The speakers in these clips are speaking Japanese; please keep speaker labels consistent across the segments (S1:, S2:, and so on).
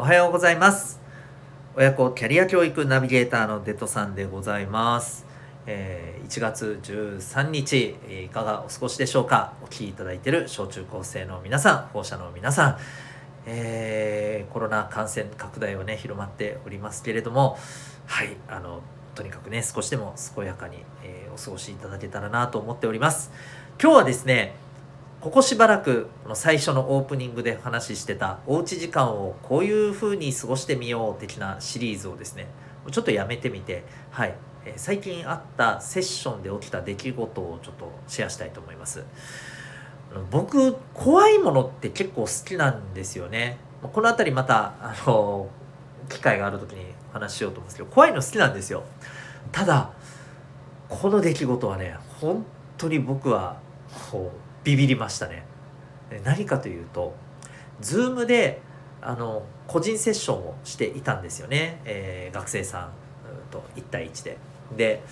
S1: おはようございます。親子キャリア教育ナビゲーターのデトさんでございます、えー1月13日いかがお過ごしでしょうか？お聞きいただいている小中高生の皆さん保護者の皆さん、えーコロナ感染拡大はね広まっておりますけれどもはいあのとにかくね少しでも健やかに、えーお過ごしいただけたらなと思っております。今日はですねここしばらくこの最初のオープニングで話してたおうち時間をこういう風に過ごしてみよう的なシリーズをですねちょっとやめてみてはい、え最近あったセッションで起きた出来事をちょっとシェアしたいと思います。僕怖いものって結構好きなんですよね。この辺りまたあの機会がある時に話ししようと思うんですけど怖いの好きなんですよ。ただこの出来事はね本当に僕はこうビビりましたね。何かというと Zoom であの個人セッションをしていたんですよね、えー学生さんと1対1で。で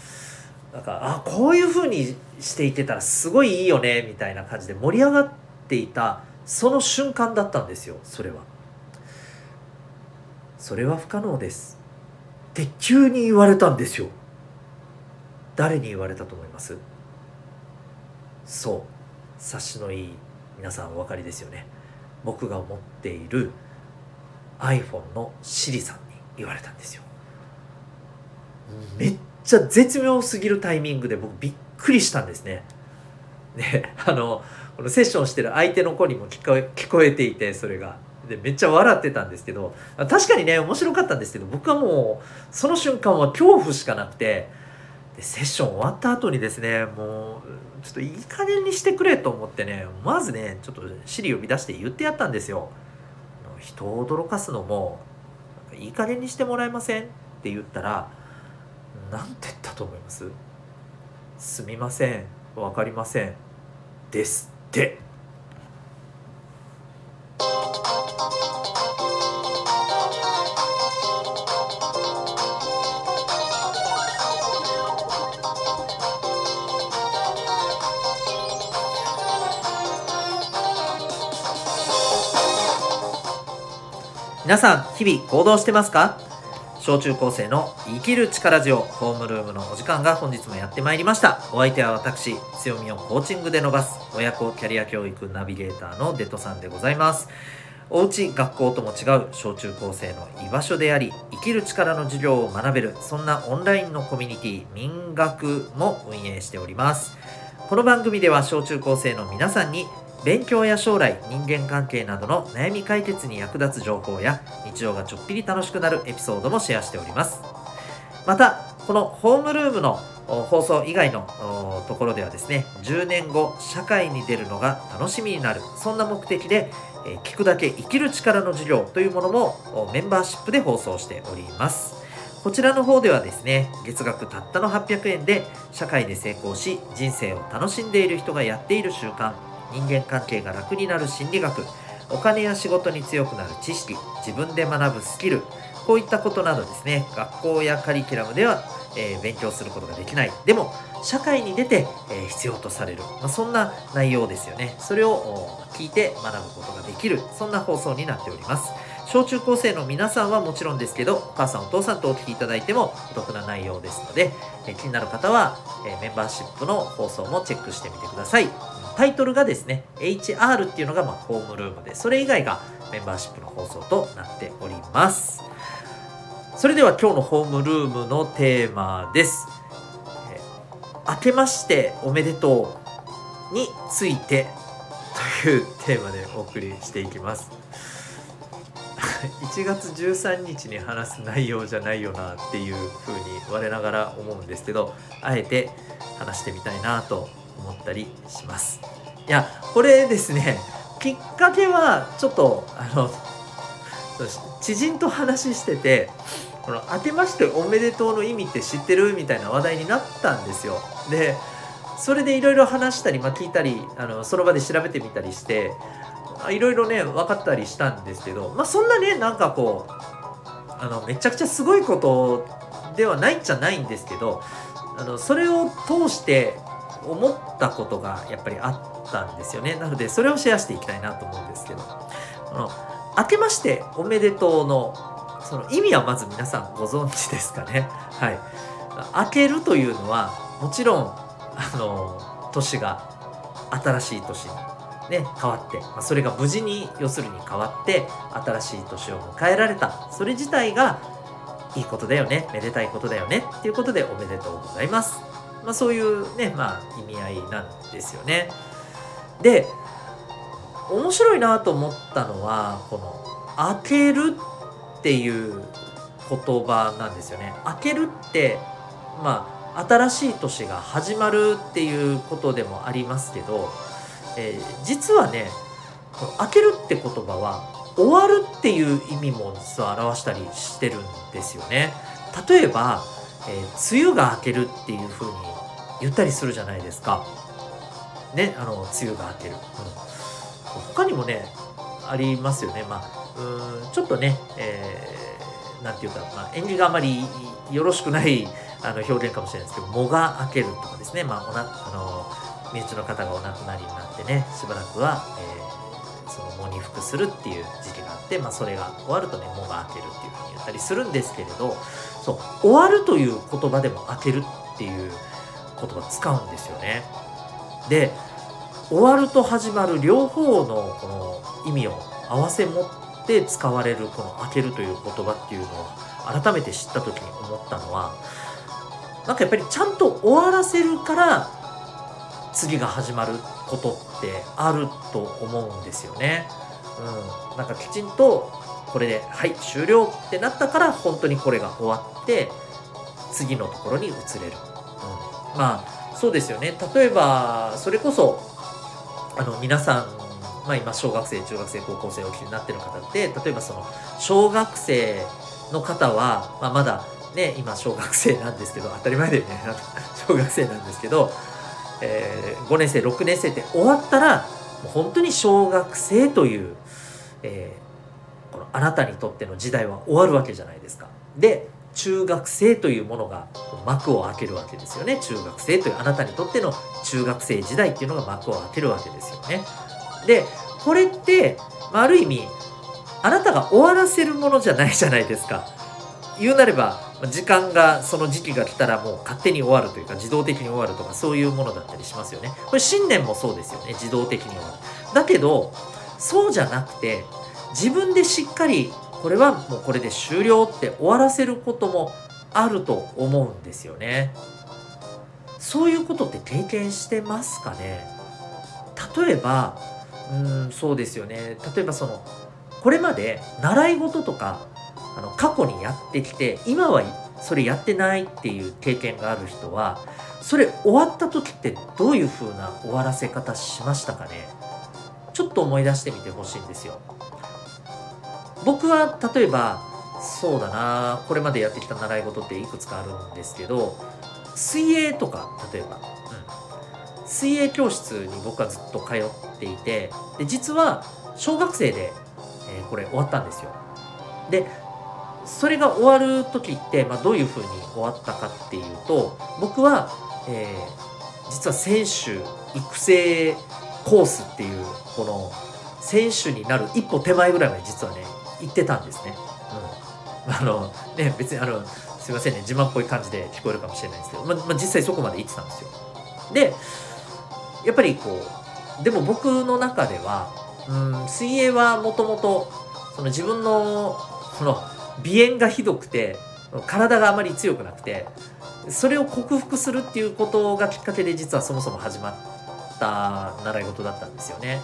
S1: なんかあこういう風にしていてたらすごいいいよねみたいな感じで盛り上がっていたその瞬間だったんですよそれは。それは不可能です。って急に言われたんですよ。誰に言われたと思います？そう。察しのいい皆さんお分かりですよね。僕が持っている iPhone の Siri さんに言われたんですよ。めっちゃ絶妙すぎるタイミングで僕びっくりしたんですね。であのこのセッションしてる相手の子にも聞こえ聞こえていてそれが。でめっちゃ笑ってたんですけど確かにね面白かったんですけど僕はもうその瞬間は恐怖しかなくてでセッション終わった後にですねもうちょっといい加減にしてくれと思ってねまずねちょっとシリ呼び出して言ってやったんですよ。人を驚かすのもいい加減にしてもらえません？って言ったらなんて言ったと思います？すみませんわかりませんですって。皆さん日々行動してますか？小中高生の生きる力ジオホームルームのお時間が本日もやってまいりました。お相手は私強みをコーチングで伸ばす親子キャリア教育ナビゲーターのデトさんでございます。おうち学校とも違う小中高生の居場所であり生きる力の授業を学べるそんなオンラインのコミュニティ民学も運営しております。この番組では小中高生の皆さんに勉強や将来人間関係などの悩み解決に役立つ情報や日常がちょっぴり楽しくなるエピソードもシェアしております。またこのホームルームの放送以外のところではですね10年後社会に出るのが楽しみになるそんな目的で聞くだけ生きる力の授業というものもメンバーシップで放送しております。こちらの方ではですね月額たったの800円で社会で成功し人生を楽しんでいる人がやっている習慣人間関係が楽になる心理学。お金や仕事に強くなる知識。自分で学ぶスキル。こういったことなどですね。学校やカリキュラムでは、えー勉強することができない。でも社会に出て、えー必要とされる、まあ、そんな内容ですよね。それを聞いて学ぶことができる。そんな放送になっております。小中高生の皆さんはもちろんですけどお母さんお父さんとお聞きいただいてもお得な内容ですので、えー気になる方は、えメンバーシップの放送もチェックしてみてください。タイトルがですね HR っていうのがまあホームルームでそれ以外がメンバーシップの放送となっております。それでは今日のホームルームのテーマです。えー明けましておめでとうについてというテーマでお送りしていきます。1月13日に話す内容じゃないよなっていうふうに我ながら思うんですけどあえて話してみたいなとったりします。いやこれですねきっかけはちょっとあの 知人と話しててこの「明けましておめでとう」の意味って知ってるみたいな話題になったんですよ。でそれでいろいろ話したり、まあ、聞いたりあのその場で調べてみたりしていろいろね分かったりしたんですけど、まあ、そんなねなんかこうあのめちゃくちゃすごいことではないっちゃないんですけどあのそれを通して思ったことがやっぱりあったんですよね。なのでそれをシェアしていきたいなと思うんですけど。あの明けましておめでとうのその意味はまず皆さんご存知ですかね。はい。明けるというのはもちろんあの年が新しい年にね変わって、まあ、それが無事に要するに変わって新しい年を迎えられた。それ自体がいいことだよね。めでたいことだよね。っていうことでおめでとうございます、まあ、そういうねまあ意味合いなんですよねで面白いなと思ったのはこの「開ける」っていう言葉なんですよね。開けるってまあ新しい年が始まるっていうことでもありますけど、えー、実はねこの開けるって言葉は終わるっていう意味も実は表したりしてるんですよね。例えば、えー、梅雨が明けるっていう風に言ったりするじゃないですか。ね、あの梅雨が明ける。うん他にもねありますよねまあうんちょっとね、えー、なんていうか、まあ、縁起があまりよろしくないあの表現かもしれないですけど「藻が明ける」とかですね、まあ、おなあの身内の方がお亡くなりになってねしばらくは、えー、その藻に服するっていう時期があって、まあ、それが終わるとね藻が明けるっていうふうに言ったりするんですけれどそう終わるという言葉でも明けるっていう言葉使うんですよね。で終わると始まる両方のこの意味を合わせ持って使われるこの「開ける」という言葉っていうのを改めて知った時に思ったのはなんかやっぱりちゃんと終わらせるから次が始まることってあると思うんですよね。うん、なんかきちんとこれで「はい終了」ってなったから本当にこれが終わって次のところに移れる。まあそうですよね例えばそれこそあの皆さん、まあ、今小学生中学生高校生お聞きになってる方って例えばその小学生の方は、まあ、まだね今小学生なんですけど当たり前だよね 小学生なんですけど、えー、5年生6年生って終わったらもう本当に小学生という、えー、このあなたにとっての時代は終わるわけじゃないですか。で中学生というものが幕を開けるわけですよね。中学生というあなたにとっての中学生時代っていうのが幕を開けるわけですよね。でこれってある意味あなたが終わらせるものじゃないじゃないですか。言うなれば時間がその時期が来たらもう勝手に終わるというか自動的に終わるとかそういうものだったりしますよね。これ新年もそうですよね。自動的に終わる。だけどそうじゃなくて自分でしっかりこれはもうこれで終了って終わらせることもあると思うんですよね。そういうことって経験してますかね？例えばうんそうですよね。例えばそのこれまで習い事とかあの過去にやってきて今はそれやってないっていう経験がある人はそれ終わった時ってどういう風な終わらせ方しましたかね？ちょっと思い出してみてほしいんですよ。僕は例えばそうだなこれまでやってきた習い事っていくつかあるんですけど水泳とか例えば、うん、水泳教室に僕はずっと通っていてで実は小学生で、えー、これ終わったんですよ。でそれが終わる時って、まあ、どういうふうに終わったかっていうと僕は、えー、実は選手育成コースっていうこの選手になる一歩手前ぐらいまで実はね言ってたんですね。うん、あのね別にあのすいませんね自慢っぽい感じで聞こえるかもしれないですけど、ままあ、実際そこまで言ってたんですよ。でやっぱりこうでも僕の中では、うん、水泳はもともとその自分のその鼻炎がひどくて体があまり強くなくてそれを克服するっていうことがきっかけで実はそもそも始まった習い事だったんですよね。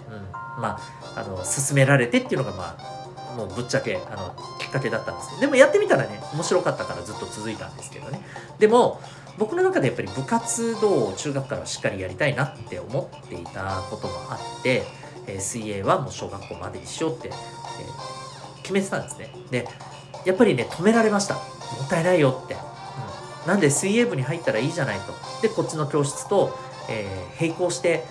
S1: うん、まああの勧められてっていうのがまあもうぶっちゃけあのきっかけだったんですけどでもやってみたらね面白かったからずっと続いたんですけどね。でも僕の中でやっぱり部活動を中学からしっかりやりたいなって思っていたこともあって、えー、水泳はもう小学校までにしようって、えー、決めてたんですね。でやっぱりね止められました。もったいないよって、うん、なんで水泳部に入ったらいいじゃないと。でこっちの教室と、えー、並行して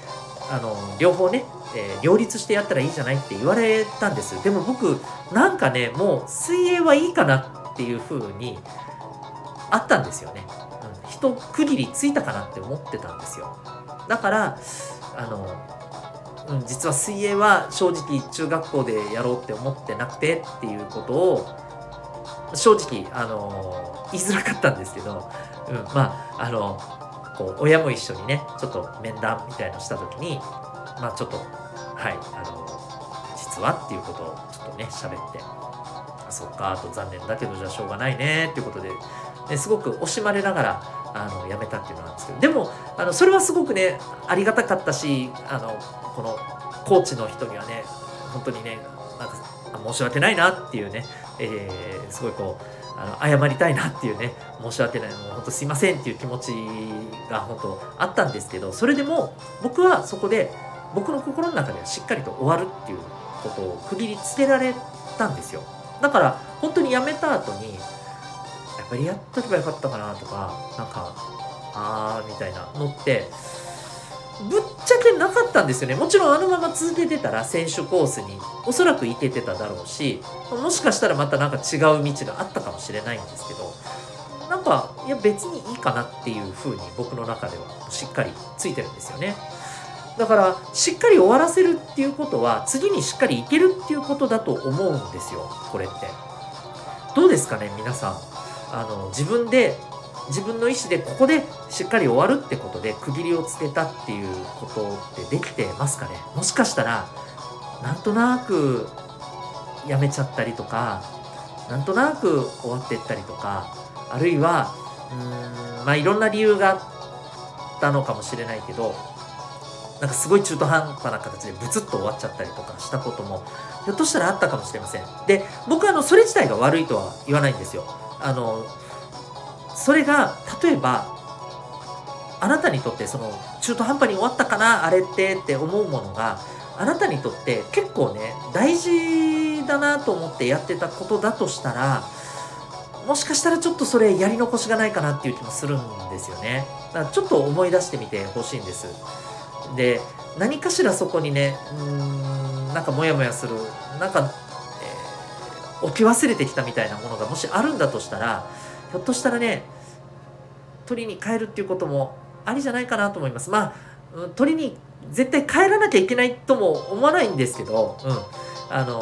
S1: あの両方ねえー、両立してやったらいいんじゃないって言われたんです。でも僕なんかねもう水泳はいいかなっていう風にあったんですよね、うん、一区切りついたかなって思ってたんですよ。だからあのうん、実は水泳は正直中学校でやろうって思ってなくてっていうことを正直、あの言いづらかったんですけど、うん、まああのこう親も一緒にねちょっと面談みたいのした時にまあちょっとはいあの実はっていうことをちょっとね喋ってあそっかと残念だけどじゃあしょうがないねっていうことでですごく惜しまれながらあの辞めたっていうのなんですけどでもあのそれはすごくねありがたかったしあのこのコーチの人にはね本当にねなんか申し訳ないなっていうね、えー、すごいこうあの謝りたいなっていうね申し訳ないもう本当すいませんっていう気持ちが本当あったんですけどそれでも僕はそこで僕の心の中ではしっかりと終わるっていうことを区切りつけられたんですよ。だから本当に辞めた後にやっぱりやっとけばよかったかなとかなんかあーみたいなのってぶっちゃけなかったんですよね。もちろんあのまま続けてたら選手コースにおそらく行けてただろうしもしかしたらまたなんか違う道があったかもしれないんですけどなんかいや別にいいかなっていう風に僕の中ではしっかりついてるんですよね。だからしっかり終わらせるっていうことは次にしっかりいけるっていうことだと思うんですよこれって。どうですかね皆さん。あの自分で自分の意思でここでしっかり終わるってことで区切りをつけたっていうことってできてますかね？もしかしたらなんとなくやめちゃったりとかなんとなく終わってったりとかあるいはうんまあいろんな理由があったのかもしれないけどなんかすごい中途半端な形でブツッと終わっちゃったりとかしたこともひょっとしたらあったかもしれません。で僕はあのそれ自体が悪いとは言わないんですよ。あのそれが例えばあなたにとってその中途半端に終わったかなあれってって思うものがあなたにとって結構ね大事だなと思ってやってたことだとしたらもしかしたらちょっとそれやり残しがないかなっていう気もするんですよね。だからちょっと思い出してみてほしいんです。で何かしらそこにねうんなんかモヤモヤするなんか、えー、置き忘れてきたみたいなものがもしあるんだとしたらひょっとしたらね取りに帰るっていうこともありじゃないかなと思います。まあ取りに絶対帰らなきゃいけないとも思わないんですけど、うん、あの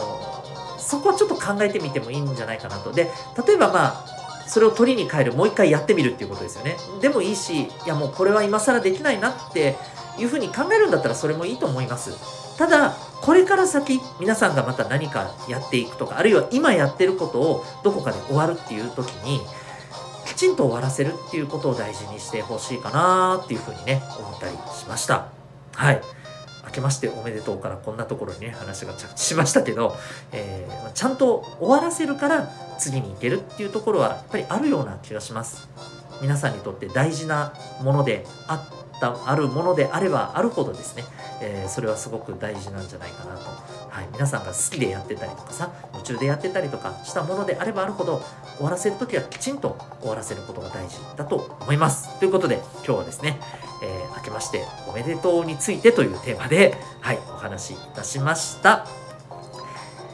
S1: そこはちょっと考えてみてもいいんじゃないかなと。で例えばまあそれを取りに帰るもう一回やってみるっていうことですよね。でもいいしいやもうこれは今更できないなっていうふうに考えるんだったらそれもいいと思います。ただこれから先皆さんがまた何かやっていくとかあるいは今やってることをどこかで終わるっていう時にちんと終わらせるっていうことを大事にしてほしいかなっていうふうにね思ったりしました。はい。明けましておめでとうからこんなところにね話が着地しましたけど、えー、ちゃんと終わらせるから次に行けるっていうところはやっぱりあるような気がします。皆さんにとって大事なものであったあるものであればあるほどですねえー、それはすごく大事なんじゃないかなと、はい、皆さんが好きでやってたりとかさ夢中でやってたりとかしたものであればあるほど終わらせる時はきちんと終わらせることが大事だと思います。ということで今日はですね、えー、明けましておめでとうについてというテーマで、はい、お話しいたしました。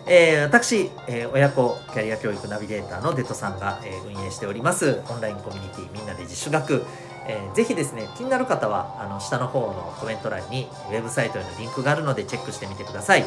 S1: えー、私、えー、親子キャリア教育ナビゲーターのデトさんが、えー、運営しておりますオンラインコミュニティみんなで自主学。えー、ぜひですね、気になる方は、あの、下の方のコメント欄にウェブサイトへのリンクがあるのでチェックしてみてください。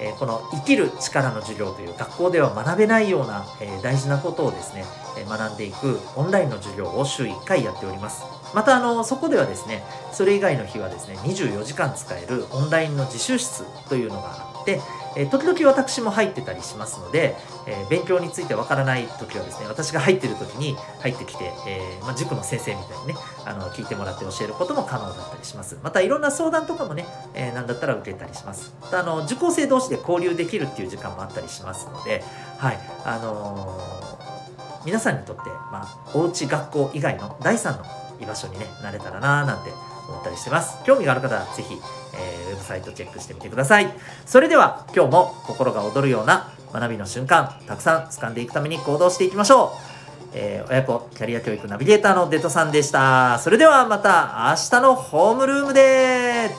S1: えー、この生きる力の授業という学校では学べないような、えー、大事なことをですね、学んでいくオンラインの授業を週1回やっております。また、あの、そこではですね、それ以外の日はですね、24時間使えるオンラインの自習室というのがあって、え時々私も入ってたりしますので、え勉強についてわからない時はですね、私が入ってる時に入ってきて、えー、まあ、塾の先生みたいにね、あの、聞いてもらって教えることも可能だったりします。またいろんな相談とかもね、えー、なんだったら受けたりします。またあの、受講生同士で交流できるっていう時間もあったりしますので、はい、あのー、皆さんにとって、まあ、おうち学校以外の第3の居場所にね、なれたらなーなんて思ったりしてます。興味がある方はぜひ、えー、ウェブサイトチェックしてみてください。それでは今日も心が躍るような学びの瞬間、たくさん掴んでいくために行動していきましょう。えー、親子キャリア教育ナビゲーターのデトさんでした。それではまた明日のホームルームで